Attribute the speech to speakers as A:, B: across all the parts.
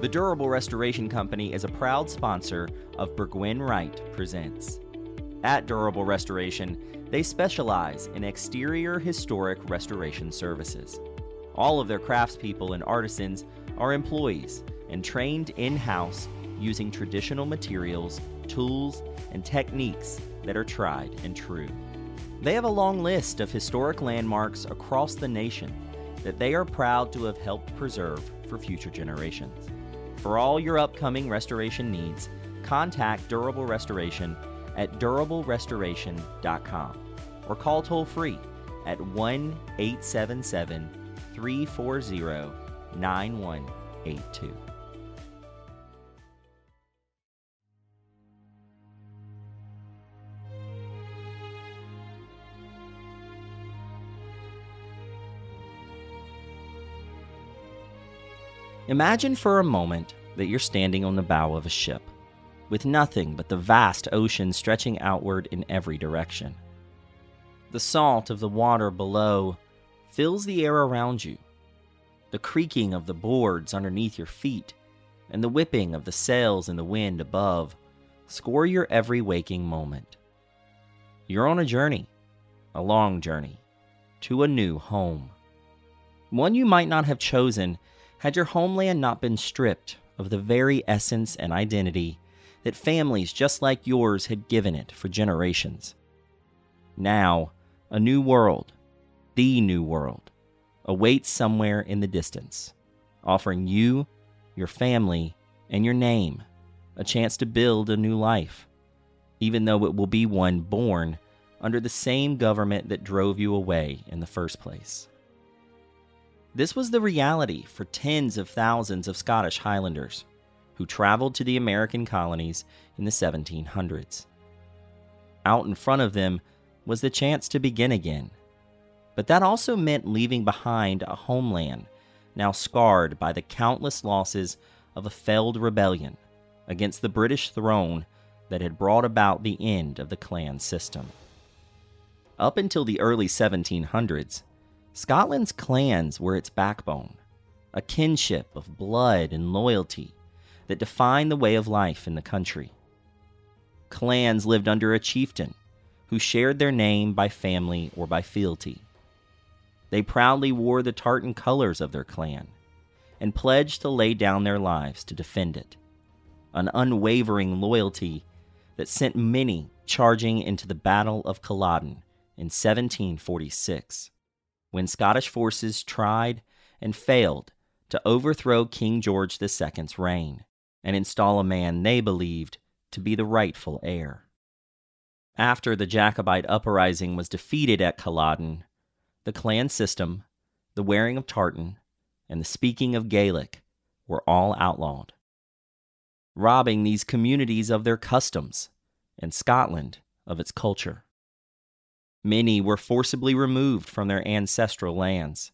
A: The Durable Restoration Company is a proud sponsor of Burgwin Wright Presents. At Durable Restoration, they specialize in exterior historic restoration services. All of their craftspeople and artisans are employees and trained in house using traditional materials, tools, and techniques that are tried and true. They have a long list of historic landmarks across the nation that they are proud to have helped preserve for future generations. For all your upcoming restoration needs, contact Durable Restoration at durablerestoration.com or call toll free at 1 877 340 9182. Imagine for a moment that you're standing on the bow of a ship, with nothing but the vast ocean stretching outward in every direction. The salt of the water below fills the air around you. The creaking of the boards underneath your feet and the whipping of the sails in the wind above score your every waking moment. You're on a journey, a long journey, to a new home. One you might not have chosen had your homeland not been stripped of the very essence and identity that families just like yours had given it for generations. Now, a new world, the new world, awaits somewhere in the distance, offering you, your family, and your name a chance to build a new life, even though it will be one born under the same government that drove you away in the first place. This was the reality for tens of thousands of Scottish Highlanders who traveled to the American colonies in the 1700s. Out in front of them was the chance to begin again. But that also meant leaving behind a homeland now scarred by the countless losses of a failed rebellion against the British throne that had brought about the end of the clan system. Up until the early 1700s, Scotland's clans were its backbone, a kinship of blood and loyalty that defined the way of life in the country. Clans lived under a chieftain who shared their name by family or by fealty. They proudly wore the tartan colors of their clan and pledged to lay down their lives to defend it, an unwavering loyalty that sent many charging into the Battle of Culloden in 1746 when Scottish forces tried and failed to overthrow King George II's reign and install a man they believed to be the rightful heir. After the Jacobite uprising was defeated at Culloden, the clan system, the wearing of tartan, and the speaking of Gaelic were all outlawed, robbing these communities of their customs and Scotland of its culture. Many were forcibly removed from their ancestral lands,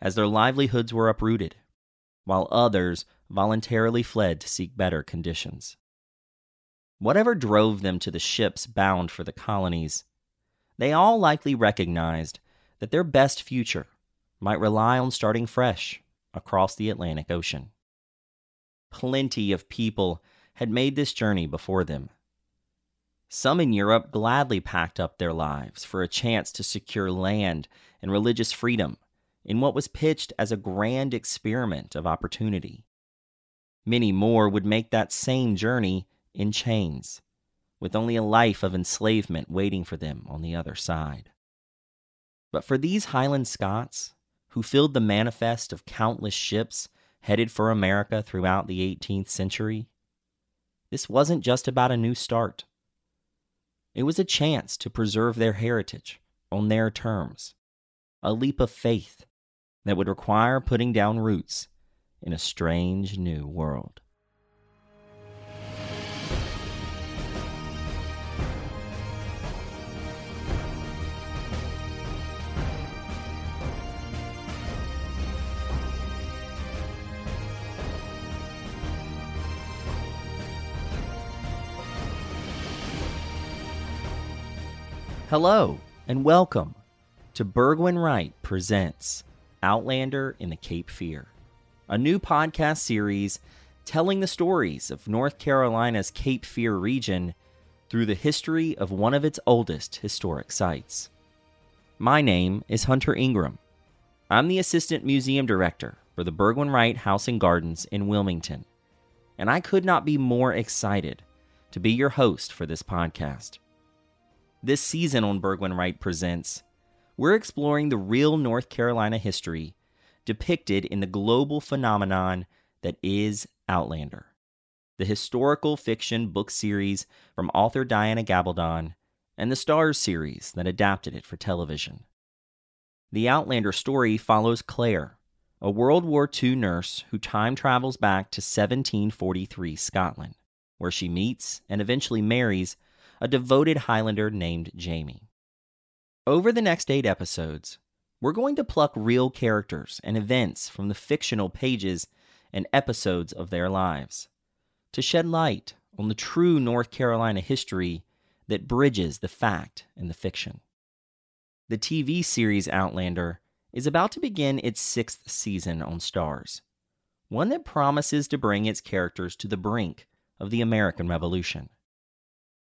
A: as their livelihoods were uprooted, while others voluntarily fled to seek better conditions. Whatever drove them to the ships bound for the colonies, they all likely recognized that their best future might rely on starting fresh across the Atlantic Ocean. Plenty of people had made this journey before them some in Europe gladly packed up their lives for a chance to secure land and religious freedom in what was pitched as a grand experiment of opportunity. Many more would make that same journey in chains, with only a life of enslavement waiting for them on the other side. But for these Highland Scots, who filled the manifest of countless ships headed for America throughout the 18th century, this wasn't just about a new start. It was a chance to preserve their heritage on their terms, a leap of faith that would require putting down roots in a strange new world. Hello, and welcome to Burgwin Wright Presents Outlander in the Cape Fear, a new podcast series telling the stories of North Carolina's Cape Fear region through the history of one of its oldest historic sites. My name is Hunter Ingram. I'm the Assistant Museum Director for the Burgwin Wright House and Gardens in Wilmington, and I could not be more excited to be your host for this podcast. This season on Burgwin Wright Presents, we're exploring the real North Carolina history depicted in the global phenomenon that is Outlander, the historical fiction book series from author Diana Gabaldon, and the Starz series that adapted it for television. The Outlander story follows Claire, a World War II nurse who time travels back to 1743 Scotland, where she meets and eventually marries a devoted Highlander named Jamie. Over the next eight episodes, we're going to pluck real characters and events from the fictional pages and episodes of their lives to shed light on the true North Carolina history that bridges the fact and the fiction. The TV series Outlander is about to begin its sixth season on Starz, one that promises to bring its characters to the brink of the American Revolution.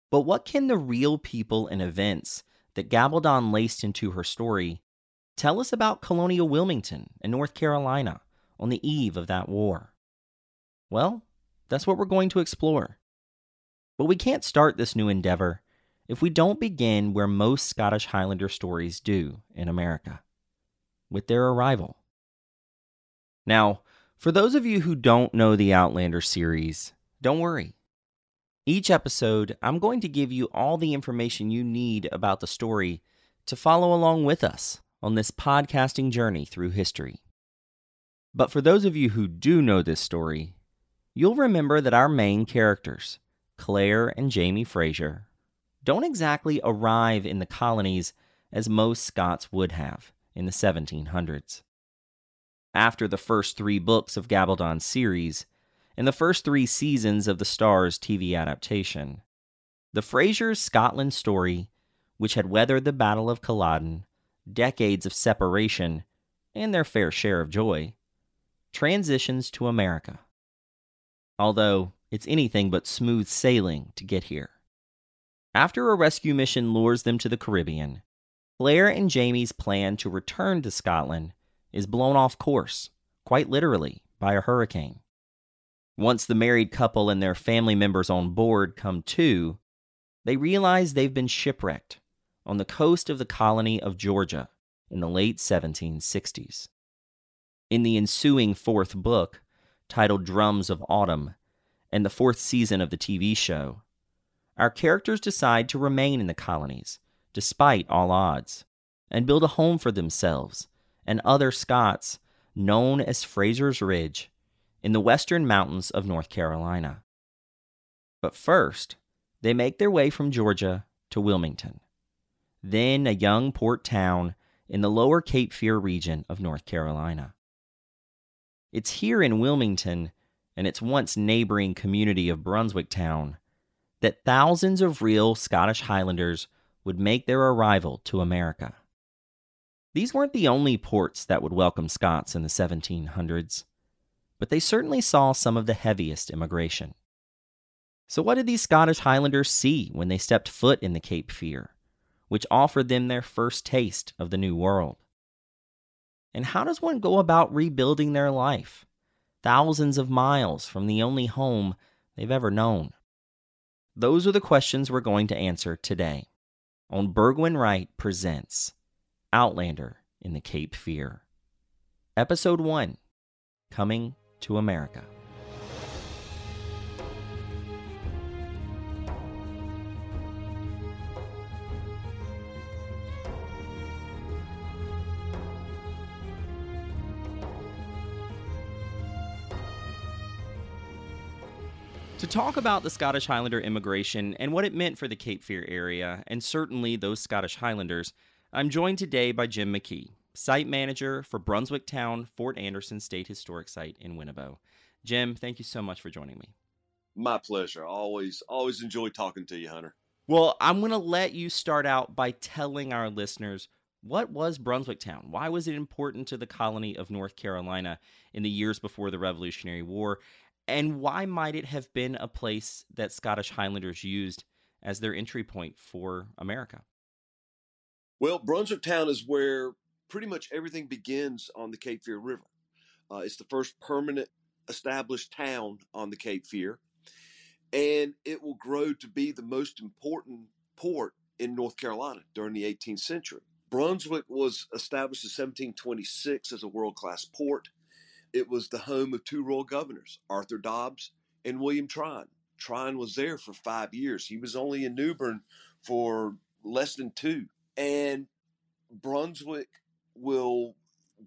A: But what can the real people and events that Gabaldon laced into her story tell us about colonial Wilmington and North Carolina on the eve of that war? Well, that's what we're going to explore. But we can't start this new endeavor if we don't begin where most Scottish Highlander stories do in America with their arrival. Now, for those of you who don't know the Outlander series, don't worry. Each episode, I'm going to give you all the information you need about the story to follow along with us on this podcasting journey through history. But for those of you who do know this story, you'll remember that our main characters, Claire and Jamie Fraser, don't exactly arrive in the colonies as most Scots would have in the 1700s. After the first three books of Gabaldon's series, and the first three seasons of the Starz TV adaptation, the Frasers' Scotland story, which had weathered the Battle of Culloden, decades of separation, and their fair share of joy, transitions to America although it's anything but smooth sailing to get here. After a rescue mission lures them to the Caribbean, Claire and Jamie's plan to return to Scotland is blown off course, quite literally, by a hurricane. Once the married couple and their family members on board come to, they realize they've been shipwrecked on the coast of the colony of Georgia in the late 1760s. In the ensuing fourth book, titled Drums of Autumn, and the fourth season of the TV show, our characters decide to remain in the colonies, despite all odds, and build a home for themselves and other Scots known as Fraser's Ridge in the western mountains of North Carolina. But first, they make their way from Georgia to Wilmington, then a young port town in the lower Cape Fear region of North Carolina. It's here in Wilmington and its once neighboring community of Brunswick Town that thousands of real Scottish Highlanders would make their arrival to America. These weren't the only ports that would welcome Scots in the 1700s, but they certainly saw some of the heaviest immigration. So, what did these Scottish Highlanders see when they stepped foot in the Cape Fear, which offered them their first taste of the New World? And how does one go about rebuilding their life, thousands of miles from the only home they've ever known? Those are the questions we're going to answer today on Burgwin Wright Presents Outlander in the Cape Fear. Episode 1 Coming to America. To talk about the Scottish Highlander immigration and what it meant for the Cape Fear area, and certainly those Scottish Highlanders, I'm joined today by Jim McKee, site manager for Brunswick Town Fort Anderson State Historic Site in Winnabow. Jim, thank you so much for joining me.
B: My pleasure. Always, always enjoy talking to you, Hunter.
A: Well, I'm going to let you start out by telling our listeners what was Brunswick Town? Why was it important to the colony of North Carolina in the years before the Revolutionary War? And why might it have been a place that Scottish Highlanders used as their entry point for America?
B: Well, Brunswick Town is where pretty much everything begins on the Cape Fear River. Uh, it's the first permanent established town on the Cape Fear, and it will grow to be the most important port in North Carolina during the 18th century. Brunswick was established in 1726 as a world class port. It was the home of two royal governors, Arthur Dobbs and William Tryon. Tryon was there for five years. He was only in New Bern for less than two. And Brunswick will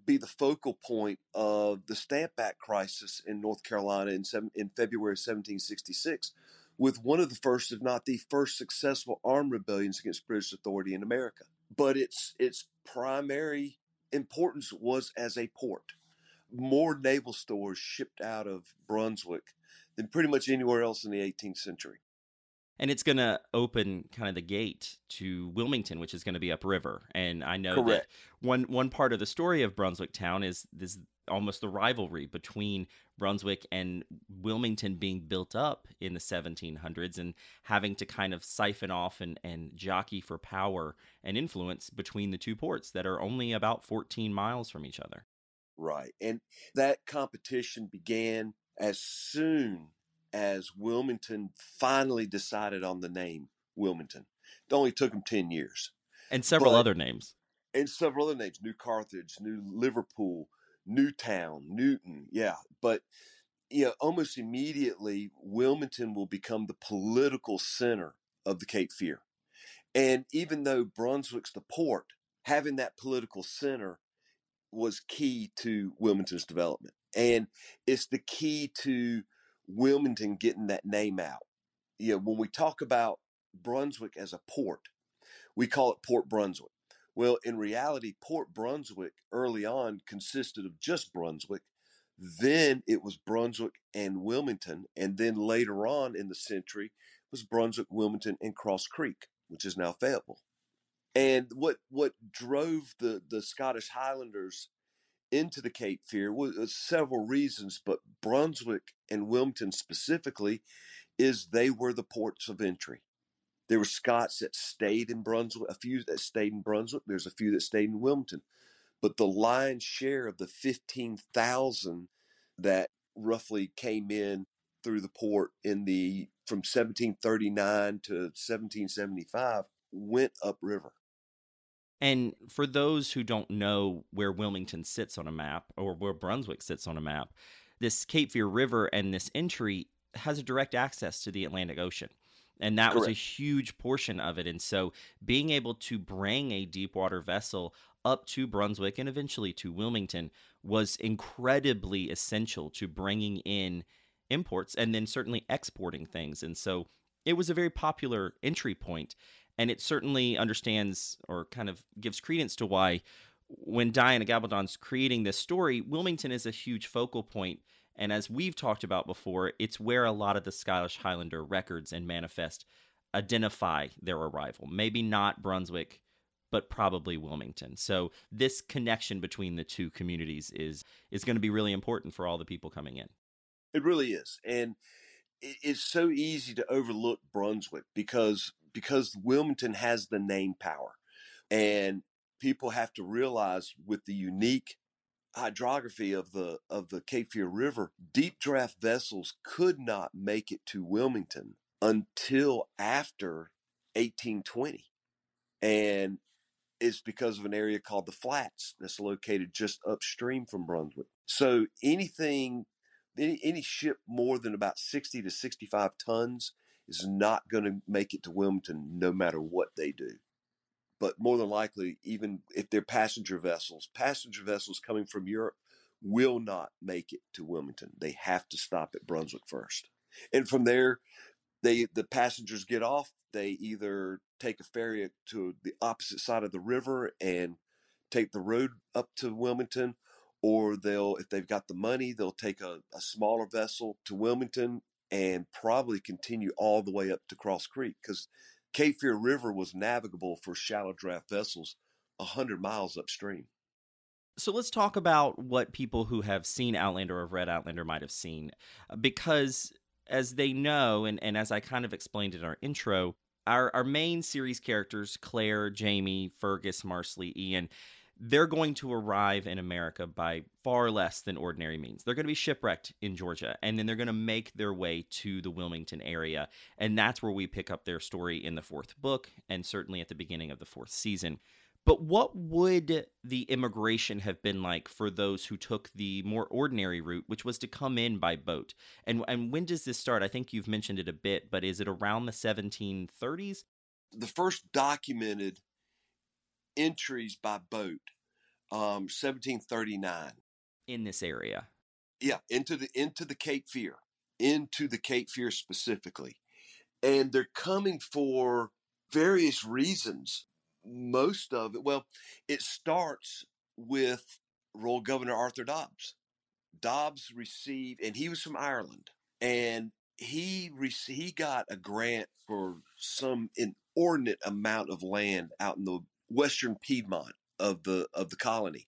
B: be the focal point of the Stamp Act crisis in North Carolina in, in February 1766, with one of the first, if not the first, successful armed rebellions against British authority in America. But its its primary importance was as a port. More naval stores shipped out of Brunswick than pretty much anywhere else in the 18th century
A: and it's going to open kind of the gate to Wilmington, which is going to be upriver. And I know
B: Correct.
A: that one one part of the story of Brunswick Town is this almost the rivalry between Brunswick and Wilmington being built up in the 1700s and having to kind of siphon off and, and jockey for power and influence between the two ports that are only about 14 miles from each other.
B: Right. And that competition began as soon as Wilmington finally decided on the name Wilmington. It only took them 10 years.
A: And several
B: but,
A: other names.
B: And several other names New Carthage, New Liverpool, Newtown, Newton. Yeah. But, you know, almost immediately, Wilmington will become the political center of the Cape Fear. And even though Brunswick's the port, having that political center was key to Wilmington's development. And it's the key to Wilmington getting that name out. You know, when we talk about Brunswick as a port, we call it Port Brunswick. Well, in reality, Port Brunswick early on consisted of just Brunswick. Then it was Brunswick and Wilmington. And then later on in the century was Brunswick, Wilmington, and Cross Creek, which is now Fayetteville. And what what drove the, the Scottish Highlanders into the Cape Fear was uh, several reasons, but Brunswick and Wilmington specifically is they were the ports of entry. There were Scots that stayed in Brunswick, a few that stayed in Brunswick. There's a few that stayed in Wilmington, but the lion's share of the fifteen thousand that roughly came in through the port in the from 1739 to 1775 went upriver.
A: And for those who don't know where Wilmington sits on a map or where Brunswick sits on a map, this Cape Fear River and this entry has a direct access to the Atlantic Ocean. And that Correct. was a huge portion of it. And so being able to bring a deep water vessel up to Brunswick and eventually to Wilmington was incredibly essential to bringing in imports and then certainly exporting things. And so it was a very popular entry point and it certainly understands or kind of gives credence to why when Diana Gabaldon's creating this story, Wilmington is a huge focal point. And as we've talked about before, it's where a lot of the Scottish Highlander records and manifest identify their arrival. Maybe not Brunswick, but probably Wilmington. So this connection between the two communities is is going to be really important for all the people coming in.
B: It really is. And it's so easy to overlook Brunswick because because Wilmington has the name power. And people have to realize with the unique hydrography of the of the Cape Fear River, deep draft vessels could not make it to Wilmington until after 1820. And it's because of an area called the Flats that's located just upstream from Brunswick. So anything any, any ship more than about 60 to 65 tons is not going to make it to Wilmington no matter what they do. But more than likely, even if they're passenger vessels, passenger vessels coming from Europe will not make it to Wilmington. They have to stop at Brunswick first. And from there, they the passengers get off. They either take a ferry to the opposite side of the river and take the road up to Wilmington, or they'll, if they've got the money, they'll take a, a smaller vessel to Wilmington and probably continue all the way up to Cross Creek because Cape Fear River was navigable for shallow draft vessels 100 miles upstream.
A: So let's talk about what people who have seen Outlander or have read Outlander might have seen. Uh, because as they know, and, and as I kind of explained in our intro, our, our main series characters, Claire, Jamie, Fergus, Marsali, Ian, they're going to arrive in America by far less than ordinary means. They're going to be shipwrecked in Georgia, and then they're going to make their way to the Wilmington area. And that's where we pick up their story in the fourth book, and certainly at the beginning of the fourth season. But what would the immigration have been like for those who took the more ordinary route, which was to come in by boat? And and when does this start? I think you've mentioned it a bit, but is it around the 1730s?
B: The first documented entries by boat, um, 1739.
A: In this area.
B: Yeah, into the into the Cape Fear, into the Cape Fear specifically, and they're coming for various reasons most of it, well, it starts with Royal Governor Arthur Dobbs. Dobbs received, and he was from Ireland, and he received, he got a grant for some inordinate amount of land out in the western Piedmont of the of the colony,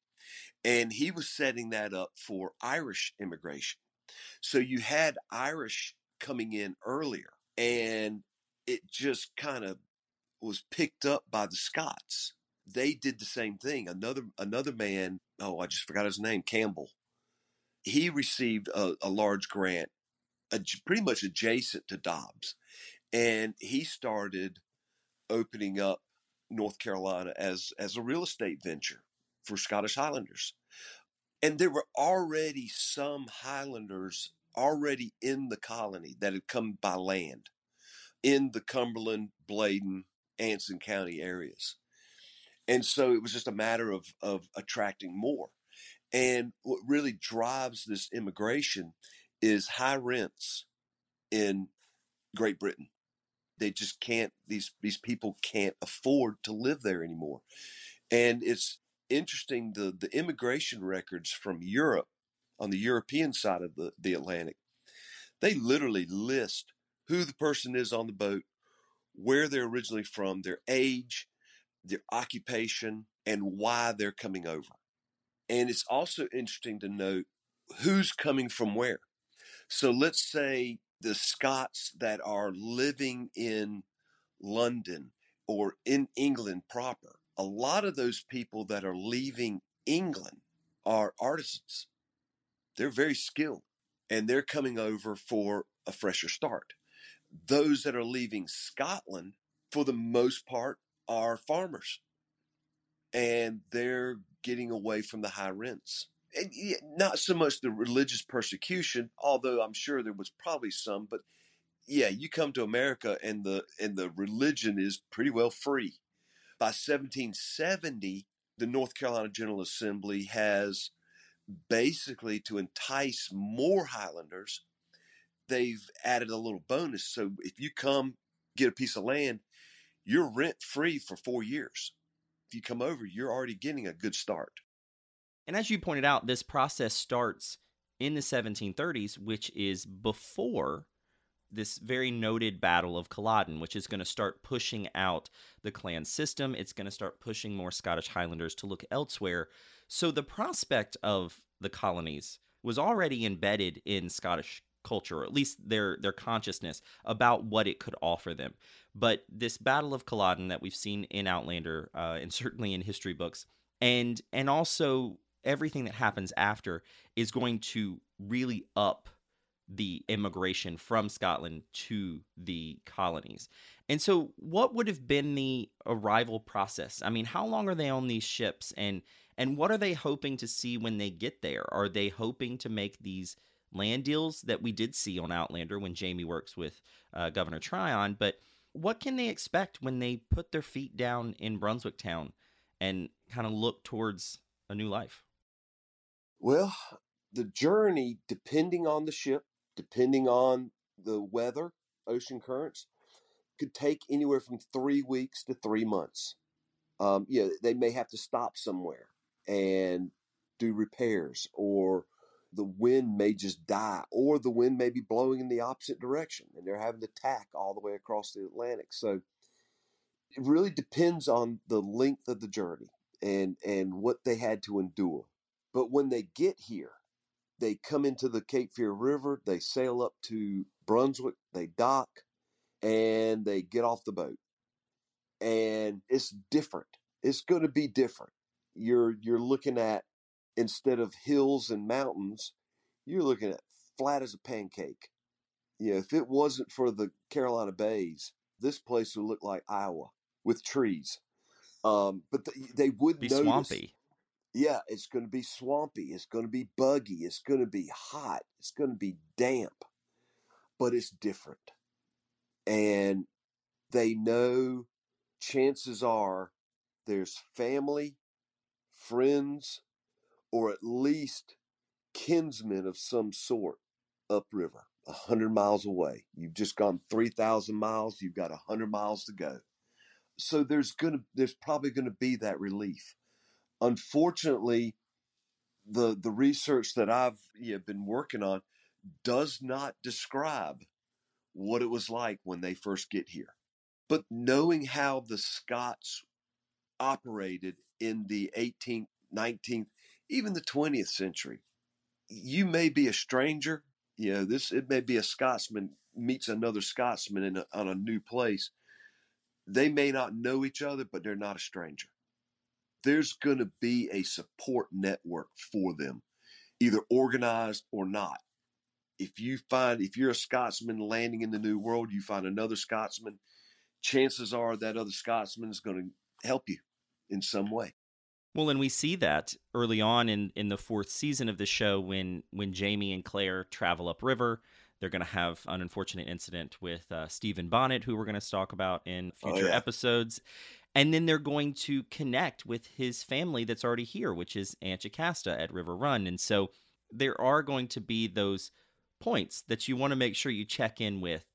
B: and he was setting that up for Irish immigration. So you had Irish coming in earlier, and it just kind of was picked up by the Scots. They did the same thing. Another another man, oh, I just forgot his name, Campbell. He received a, a large grant, a, pretty much adjacent to Dobbs, and he started opening up North Carolina as as a real estate venture for Scottish Highlanders. And there were already some Highlanders already in the colony that had come by land in the Cumberland, Bladen, Anson County areas. And so it was just a matter of, of attracting more. And what really drives this immigration is high rents in Great Britain. They just can't, these, these people can't afford to live there anymore. And it's interesting the, the immigration records from Europe on the European side of the, the Atlantic, they literally list who the person is on the boat, where they're originally from, their age, their occupation, and why they're coming over. And it's also interesting to note who's coming from where. So let's say the Scots that are living in London or in England proper, a lot of those people that are leaving England are artisans. They're very skilled and they're coming over for a fresher start those that are leaving Scotland, for the most part, are farmers. And they're getting away from the high rents. Not so much the religious persecution, although I'm sure there was probably some, but yeah, you come to America and the and the religion is pretty well free. By 1770, the North Carolina General Assembly has basically to entice more Highlanders they've added a little bonus. So if you come get a piece of land, you're rent free for four years. If you come over, you're already getting a good start.
A: And as you pointed out, this process starts in the 1730s, which is before this very noted Battle of Culloden, which is going to start pushing out the clan system. It's going to start pushing more Scottish Highlanders to look elsewhere. So the prospect of the colonies was already embedded in Scottish culture, or at least their their consciousness about what it could offer them. But this Battle of Culloden that we've seen in Outlander, uh, and certainly in history books, and and also everything that happens after is going to really up the immigration from Scotland to the colonies. And so what would have been the arrival process? I mean, how long are they on these ships and and what are they hoping to see when they get there? Are they hoping to make these land deals that we did see on Outlander when Jamie works with uh, Governor Tryon. But what can they expect when they put their feet down in Brunswick Town and kind of look towards a new life?
B: Well, the journey, depending on the ship, depending on the weather, ocean currents, could take anywhere from three weeks to three months. Um, yeah, they may have to stop somewhere and do repairs or the wind may just die, or the wind may be blowing in the opposite direction, and they're having to tack all the way across the Atlantic. So it really depends on the length of the journey and and what they had to endure. But when they get here, they come into the Cape Fear River, they sail up to Brunswick, they dock, and they get off the boat. And it's different. It's going to be different. You're you're looking at instead of hills and mountains, you're looking at flat as a pancake. You know, if it wasn't for the Carolina Bays, this place would look like Iowa with trees. Um, but the, they would
A: be
B: notice,
A: swampy.
B: Yeah, it's going to be swampy. It's going to be buggy. It's going to be hot. It's going to be damp, but it's different. And they know chances are there's family, friends, or at least kinsmen of some sort upriver, a hundred miles away. You've just gone three thousand miles. You've got a hundred miles to go. So there's gonna, there's probably going to be that relief. Unfortunately, the the research that I've you know, been working on does not describe what it was like when they first get here. But knowing how the Scots operated in the 18th, 19th, even the 20th century, you may be a stranger. You know, this it may be a Scotsman meets another Scotsman in a, on a new place. They may not know each other, but they're not a stranger. There's going to be a support network for them, either organized or not. If you find, if you're a Scotsman landing in the New World, you find another Scotsman, chances are that other Scotsman is going to help you in some way.
A: Well, and we see that early on in, in the fourth season of the show when when Jamie and Claire travel upriver. They're going to have an unfortunate incident with uh, Stephen Bonnet, who we're going to talk about in
B: Oh,
A: future
B: yeah.
A: episodes. And then they're going to connect with his family that's already here, which is Aunt at River Run. And so there are going to be those points that you want to make sure you check in with.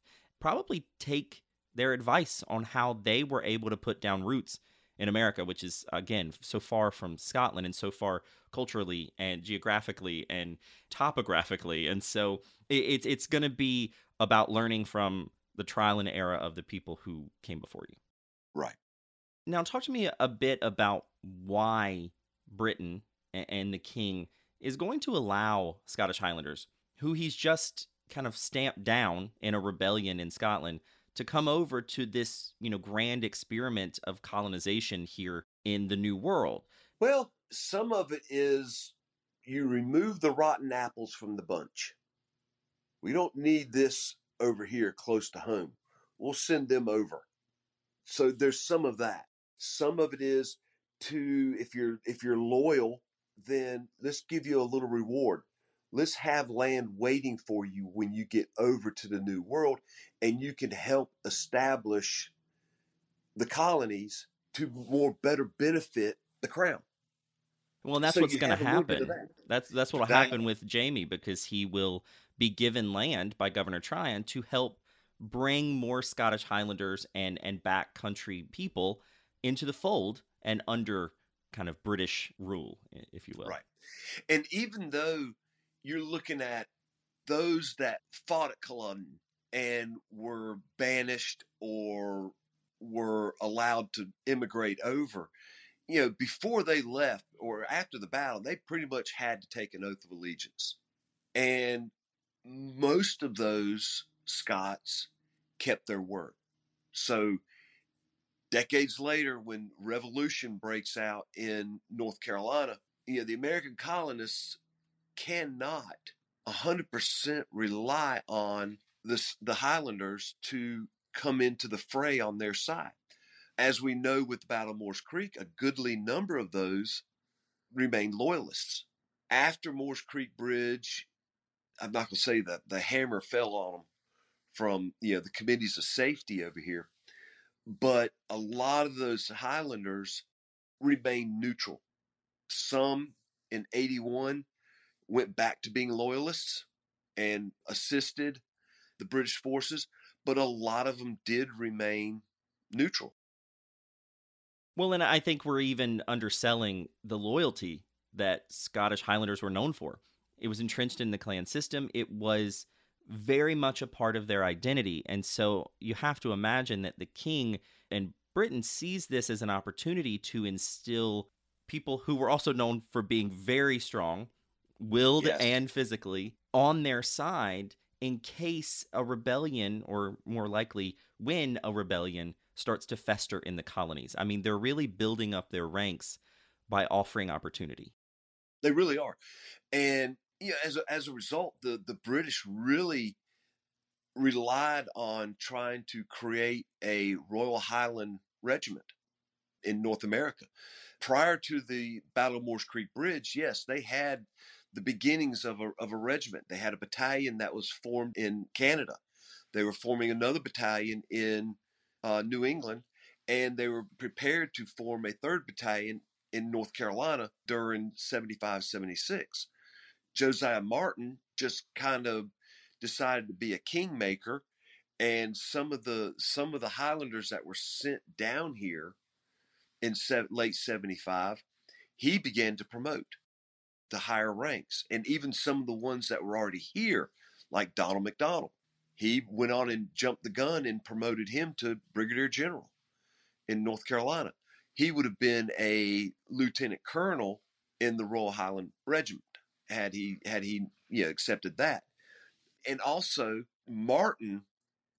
A: Probably take their advice on how they were able to put down roots in America, which is again so far from Scotland and so far culturally and geographically and topographically, and so it, it's it's going to be about learning from the trial and error of the people who came before you.
B: Right.
A: Now, talk to me a bit about why Britain and the King is going to allow Scottish Highlanders, who he's just kind of stamped down in a rebellion in Scotland, to come over to this, you know, grand experiment of colonization here in the New World.
B: Well, some of it is you remove the rotten apples from the bunch. We don't need this over here close to home. We'll send them over. So there's some of that. Some of it is to if you're if you're loyal, then let's give you a little reward. Let's have land waiting for you when you get over to the new world and you can help establish the colonies to more better benefit the crown.
A: Well, that's
B: So
A: what's going to
B: have a little bit
A: happen.
B: that.
A: That's that's what'll happen with Jamie because he will be given land by Governor Tryon to help bring more Scottish Highlanders and and back country people into the fold and under kind of British rule, if you will.
B: Right. And even though you're looking at those that fought at Culloden and were banished or were allowed to immigrate over, you know, before they left or after the battle, they pretty much had to take an oath of allegiance. And most of those Scots kept their word. So decades later, when revolution breaks out in North Carolina, you know, the American colonists cannot 100% rely on this, the Highlanders to come into the fray on their side. As we know with the Battle of Moores Creek, a goodly number of those remained loyalists. After Moores Creek Bridge, I'm not going to say that the hammer fell on them from you know the committees of safety over here, but a lot of those Highlanders remained neutral. Some in 81 went back to being loyalists and assisted the British forces, but a lot of them did remain neutral.
A: Well, and I think we're even underselling the loyalty that Scottish Highlanders were known for. It was entrenched in the clan system. It was very much a part of their identity. And so you have to imagine that the king and Britain sees this as an opportunity to instill people who were also known for being very strong, willed
B: Yes.
A: and physically, on their side in case a rebellion, or more likely, when a rebellion starts to fester in the colonies. I mean, they're really building up their ranks by offering opportunity.
B: They really are, and yeah, as a, as a result, the the British really relied on trying to create a Royal Highland Regiment in North America. Prior to the Battle of Moores Creek Bridge, yes, they had the beginnings of a of a regiment. They had a battalion that was formed in Canada. They were forming another battalion in uh, New England, and they were prepared to form a third battalion in North Carolina during 75 76. Josiah Martin just kind of decided to be a kingmaker and some of the some of the Highlanders that were sent down here in se- late 75 he began to promote to higher ranks and even some of the ones that were already here like Donald McDonald he went on and jumped the gun and promoted him to brigadier general in North Carolina. He would have been a lieutenant colonel in the Royal Highland Regiment had he had he you know, accepted that. And also Martin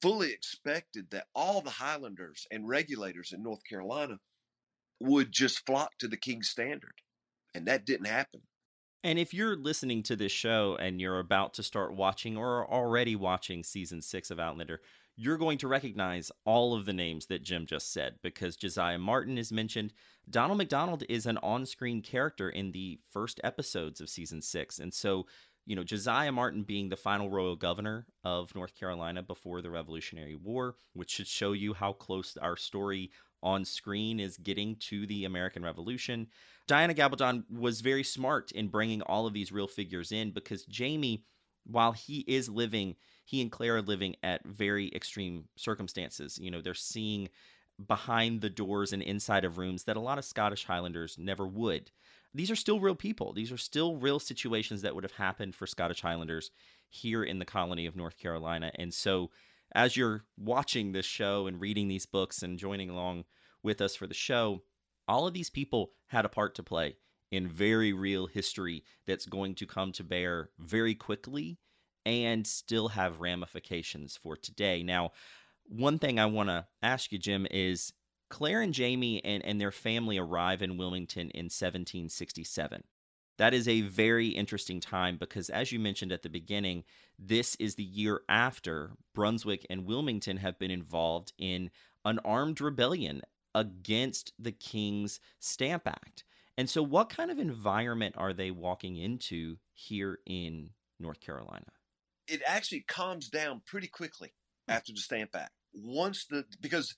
B: fully expected that all the Highlanders and regulators in North Carolina would just flock to the King's standard. And that didn't happen.
A: And if you're listening to this show and you're about to start watching or are already watching season six of Outlander, you're going to recognize all of the names that Jim just said because Josiah Martin is mentioned. Donald McDonald is an on screen character in the first episodes of season six. And so, you know, Josiah Martin being the final royal governor of North Carolina before the Revolutionary War, which should show you how close our story on screen is getting to the American Revolution. Diana Gabaldon was very smart in bringing all of these real figures in because Jamie, while he is living, he and Claire are living at very extreme circumstances. You know, they're seeing behind the doors and inside of rooms that a lot of Scottish Highlanders never would. These are still real people. These are still real situations that would have happened for Scottish Highlanders here in the colony of North Carolina. And so, as you're watching this show and reading these books and joining along with us for the show, all of these people had a part to play in very real history that's going to come to bear very quickly and still have ramifications for today. Now, one thing I want to ask you, Jim, is Claire and Jamie and, and their family arrive in Wilmington in 1767. That is a very interesting time because, as you mentioned at the beginning, this is the year after Brunswick and Wilmington have been involved in an armed rebellion against the King's Stamp Act. And so, what kind of environment are they walking into here in North Carolina?
B: It actually calms down pretty quickly hmm. after the Stamp Act. Once the, because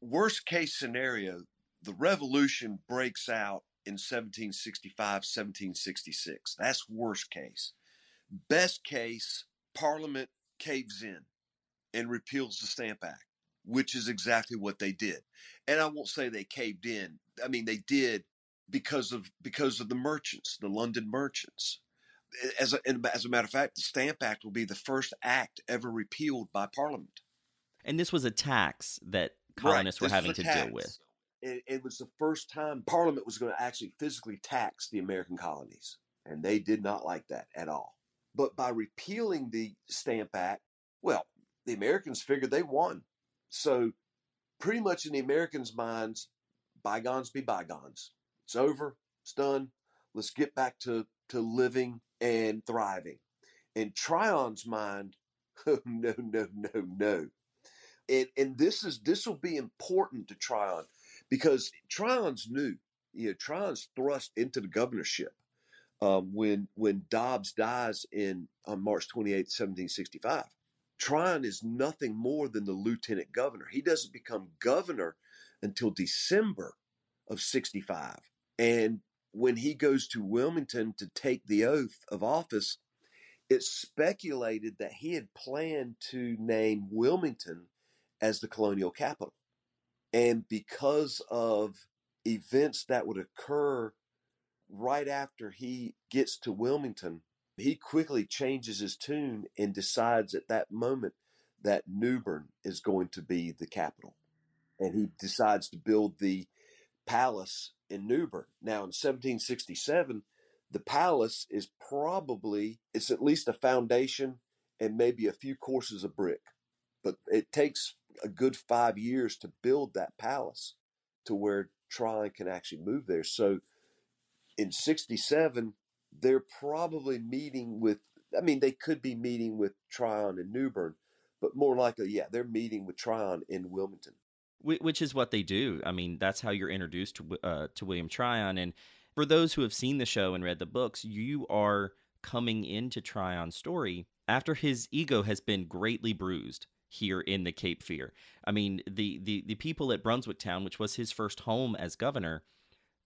B: worst case scenario, the revolution breaks out in 1765, 1766. That's worst case. Best case, Parliament caves in and repeals the Stamp Act, which is exactly what they did. And I won't say they caved in. I mean, they did because of because of the merchants, the London merchants. As a, as a matter of fact, the Stamp Act will be the first act ever repealed by Parliament.
A: And this was a tax that colonists
B: Right,
A: were having to
B: a
A: deal with.
B: It, it was the first time Parliament was going to actually physically tax the American colonies, and they did not like that at all. But by repealing the Stamp Act, well, the Americans figured they won. So, pretty much in the Americans' minds, bygones be bygones. It's over. It's done. Let's get back to, to living and thriving. In Tryon's mind, oh, no, no, no, no. And, and this is this will be important to Tryon because Tryon's new. You know, Tryon's thrust into the governorship um, when when Dobbs dies in on March 28, 1765. Tryon is nothing more than the lieutenant governor. He doesn't become governor until December of 65. And when he goes to Wilmington to take the oath of office, it's speculated that he had planned to name Wilmington as the colonial capital. And because of events that would occur right after he gets to Wilmington, he quickly changes his tune and decides at that moment that New Bern is going to be the capital. And he decides to build the palace in New Bern. Now in 1767, the palace is probably it's at least a foundation and maybe a few courses of brick. But it takes a good five years to build that palace to where Tryon can actually move there. So in 67, they're probably meeting with, I mean, they could be meeting with Tryon in New Bern, but more likely, yeah, they're meeting with Tryon in Wilmington.
A: Which is what they do. I mean, that's how you're introduced to, uh, to William Tryon. And for those who have seen the show and read the books, you are coming into Tryon's story after his ego has been greatly bruised here in the Cape Fear. I mean, the the the people at Brunswick Town, which was his first home as governor,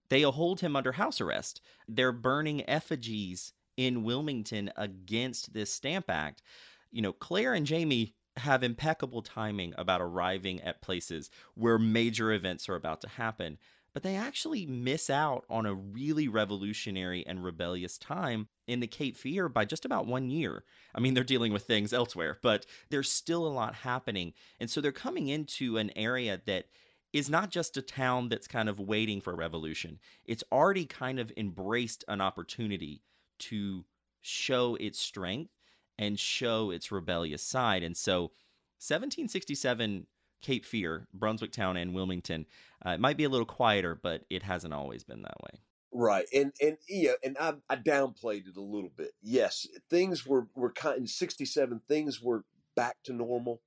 A: they hold him under house arrest. They're burning effigies in Wilmington against this Stamp Act. You know, Claire and Jamie have impeccable timing about arriving at places where major events are about to happen, but they actually miss out on a really revolutionary and rebellious time in the Cape Fear by just about one year. I mean, they're dealing with things elsewhere, but there's still a lot happening. And so they're coming into an area that is not just a town that's kind of waiting for revolution. It's already kind of embraced an opportunity to show its strength and show its rebellious side. And so 1767 Cape Fear, Brunswick Town, and Wilmington, uh, it might be a little quieter, but it hasn't always been that way.
B: Right, and and yeah, and I, I downplayed it a little bit. Yes, things were were kind in '67. Things were back to normal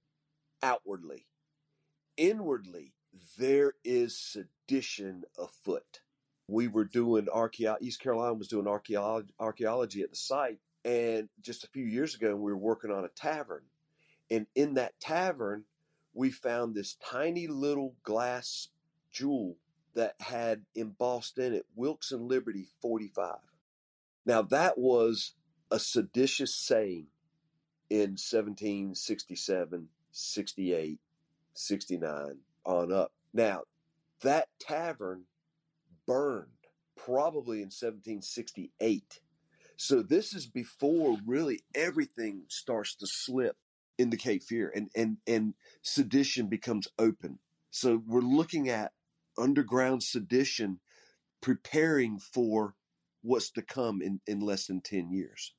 B: outwardly. Inwardly, there is sedition afoot. We were doing archaeology. East Carolina was doing archaeology archaeology at the site, and just a few years ago, we were working on a tavern, and in that tavern, we found this tiny little glass jewel that had embossed in it Wilkes and Liberty 45. Now, that was a seditious saying in 1767, 68, 69 on up. Now, that tavern burned probably in 1768. So this is before really everything starts to slip in the Cape Fear and, and, and sedition becomes open. So we're looking at underground sedition preparing for what's to come in, in less than 10 years.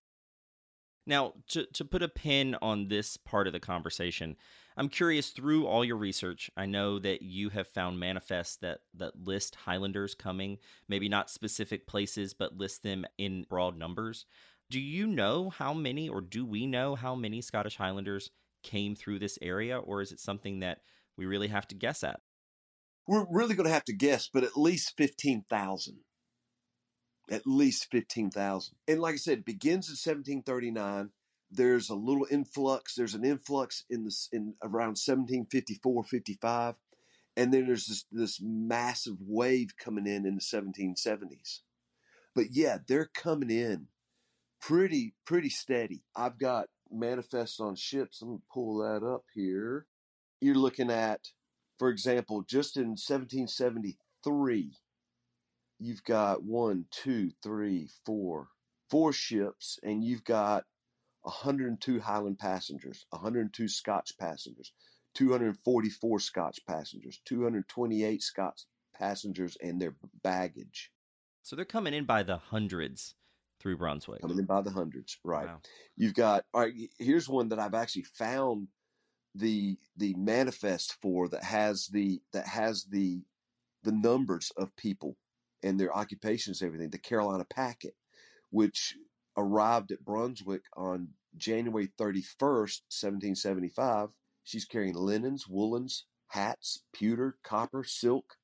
A: Now, to, to put a pin on this part of the conversation, I'm curious through all your research. I know that you have found manifests that, that list Highlanders coming, maybe not specific places, but list them in broad numbers. Do you know how many, or do we know how many Scottish Highlanders came through this area, or is it something that we really have to guess at?
B: We're really going to have to guess, but at least 15,000. At least 15,000. And like I said, it begins in 1739. There's a little influx. There's an influx in this in around 1754, 55. And then there's this, this massive wave coming in in the 1770s. But yeah, they're coming in pretty, pretty steady. I've got manifests on ships. I'm to pull that up here. You're looking at for example, just in 1773, you've got one, two, three, four, four ships, and you've got 102 Highland passengers, 102 Scotch passengers, 244 Scotch passengers, 228 Scotch passengers, and their baggage.
A: So they're coming in by the hundreds through Brunswick.
B: Coming in by the hundreds, right? Wow. You've got all right. Here's one that I've actually found the the manifest for that has the that has the the numbers of people and their occupations and everything the carolina packet which arrived at brunswick on january 31st 1775 she's carrying linens woolens hats pewter copper silk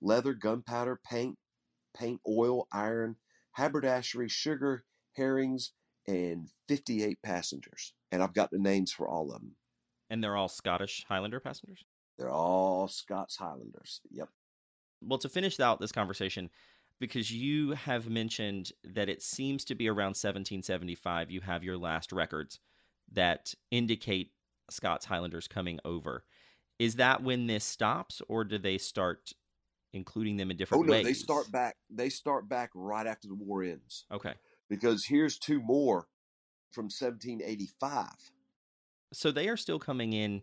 B: leather gunpowder paint paint oil iron haberdashery sugar herrings and 58 passengers and i've got the names for all of them
A: and they're all Scottish Highlander passengers?
B: They're all Scots Highlanders. Yep.
A: Well, to finish out this conversation, because you have mentioned that it seems to be around 1775, you have your last records that indicate Scots Highlanders coming over. Is that when this stops, or do they start including them in different
B: oh, no,
A: ways?
B: They start back. They start back right after the war ends.
A: Okay.
B: Because here's two more from 1785
A: so they are still coming in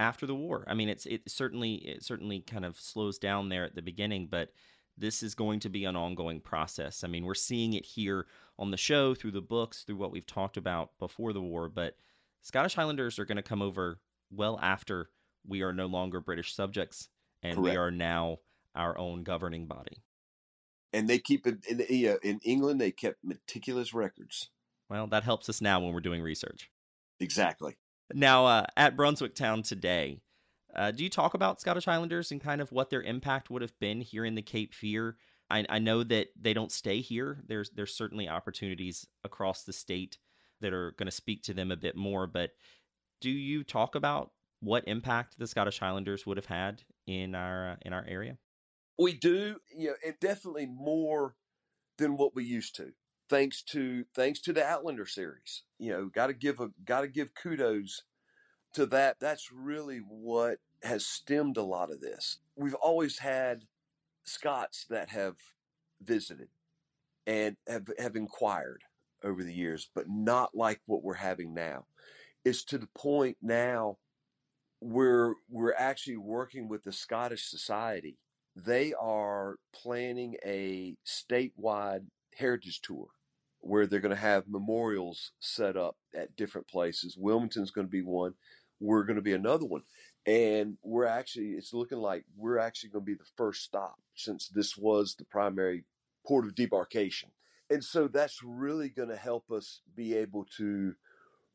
A: after the war. I mean, it's it certainly it certainly kind of slows down there at the beginning, but this is going to be an ongoing process. I mean, we're seeing it here on the show through the books, through what we've talked about before the war, but Scottish Highlanders are going to come over well after we are no longer British subjects and Correct. we are now our own governing body.
B: And they keep it in, in England. They kept meticulous records.
A: Well, that helps us now when we're doing research.
B: Exactly.
A: Now, uh, at Brunswick Town today, uh, do you talk about Scottish Highlanders and kind of what their impact would have been here in the Cape Fear? I, I know that they don't stay here. There's there's certainly opportunities across the state that are going to speak to them a bit more. But do you talk about what impact the Scottish Highlanders would have had in our uh, in our area?
B: We do, you know, and definitely more than what we used to. Thanks to thanks to the Outlander series, you know, got to give a got to give kudos to that, that's really what has stemmed a lot of this. We've always had Scots that have visited and have, have inquired over the years, but not like what we're having now. It's to the point now where we're actually working with the Scottish Society. They are planning a statewide heritage tour where they're going to have memorials set up at different places. Wilmington's going to be one we're going to be another one. And we're actually, it's looking like we're actually going to be the first stop since this was the primary port of debarkation. And so that's really going to help us be able to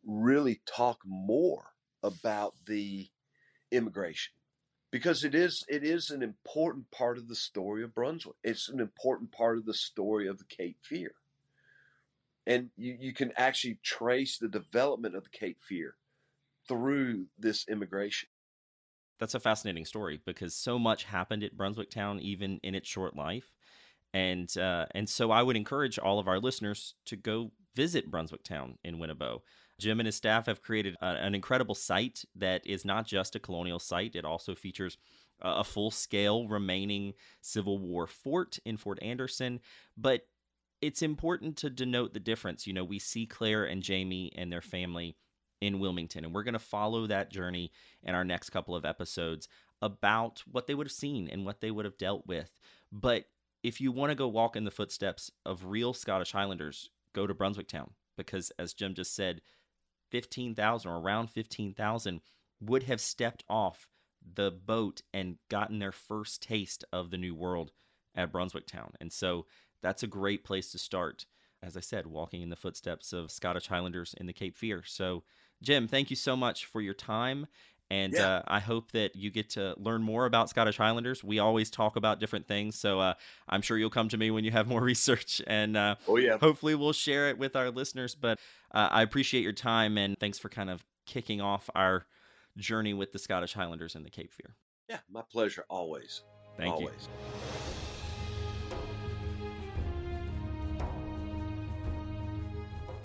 B: really talk more about the immigration because it is it is an important part of the story of Brunswick. It's an important part of the story of the Cape Fear. And you, you can actually trace the development of the Cape Fear through this immigration.
A: That's a fascinating story because so much happened at Brunswick Town, even in its short life, and uh, and so I would encourage all of our listeners to go visit Brunswick Town in Winnabow. Jim and his staff have created a, an incredible site that is not just a colonial site; it also features a full-scale remaining Civil War fort in Fort Anderson, but it's important to denote the difference. You know, we see Claire and Jamie and their family in Wilmington. And we're going to follow that journey in our next couple of episodes about what they would have seen and what they would have dealt with. But if you want to go walk in the footsteps of real Scottish Highlanders, go to Brunswick Town because, as Jim just said, 15,000 or around 15,000 would have stepped off the boat and gotten their first taste of the new world at Brunswick Town. And so that's a great place to start. As I said, walking in the footsteps of Scottish Highlanders in the Cape Fear. So Jim, thank you so much for your time. And yeah. uh, I hope that you get to learn more about Scottish Highlanders. We always talk about different things, so uh, I'm sure you'll come to me when you have more research, and uh,
B: oh yeah,
A: hopefully we'll share it with our listeners. But uh, I appreciate your time, and thanks for kind of kicking off our journey with the Scottish Highlanders and the Cape Fear.
B: Yeah, my pleasure. Always.
A: Thank
B: always.
A: you.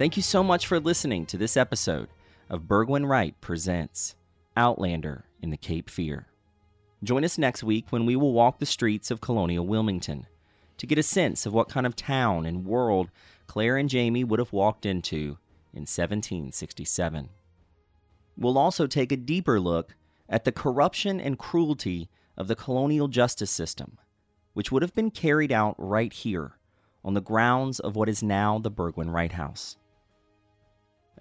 A: Thank you so much for listening to this episode of Burgwin Wright Presents Outlander in the Cape Fear. Join us next week when we will walk the streets of colonial Wilmington to get a sense of what kind of town and world Claire and Jamie would have walked into in 1767. We'll also take a deeper look at the corruption and cruelty of the colonial justice system, which would have been carried out right here on the grounds of what is now the Burgwin Wright House.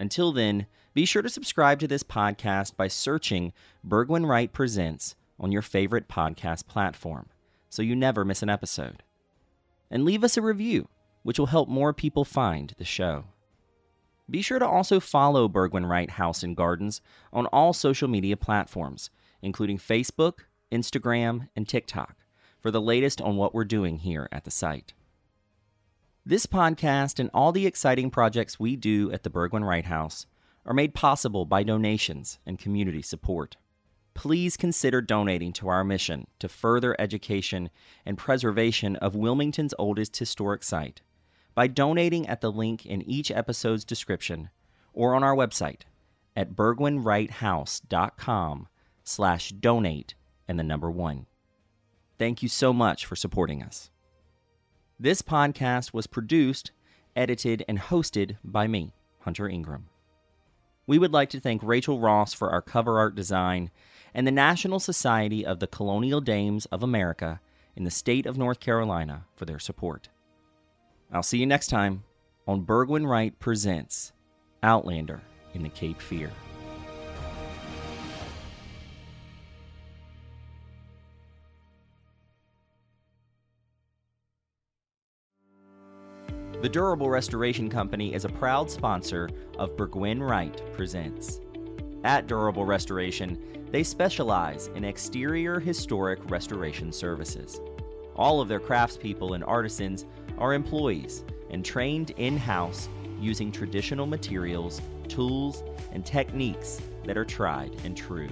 A: Until then, be sure to subscribe to this podcast by searching Burgwin Wright Presents on your favorite podcast platform so you never miss an episode. And leave us a review, which will help more people find the show. Be sure to also follow Burgwin Wright House and Gardens on all social media platforms, including Facebook, Instagram, and TikTok, for the latest on what we're doing here at the site. This podcast and all the exciting projects we do at the Burgwin Wright House are made possible by donations and community support. Please consider donating to our mission to further education and preservation of Wilmington's oldest historic site by donating at the link in each episode's description or on our website at burgwinwrighthouse.com slash donate and the number one. Thank you so much for supporting us. This podcast was produced, edited, and hosted by me, Hunter Ingram. We would like to thank Rachel Ross for our cover art design and the National Society of the Colonial Dames of America in the state of North Carolina for their support. I'll see you next time on Burgwin Wright Presents Outlander in the Cape Fear. The Durable Restoration Company is a proud sponsor of Burgwin Wright Presents. At Durable Restoration, they specialize in exterior historic restoration services. All of their craftspeople and artisans are employees and trained in house using traditional materials, tools, and techniques that are tried and true.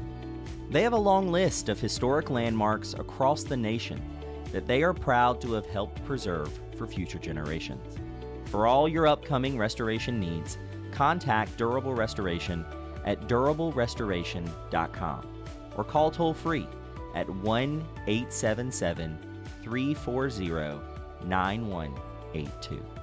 A: They have a long list of historic landmarks across the nation that they are proud to have helped preserve for future generations. For all your upcoming restoration needs, contact Durable Restoration at durablerestoration.com or call toll free at 1 877 340 9182.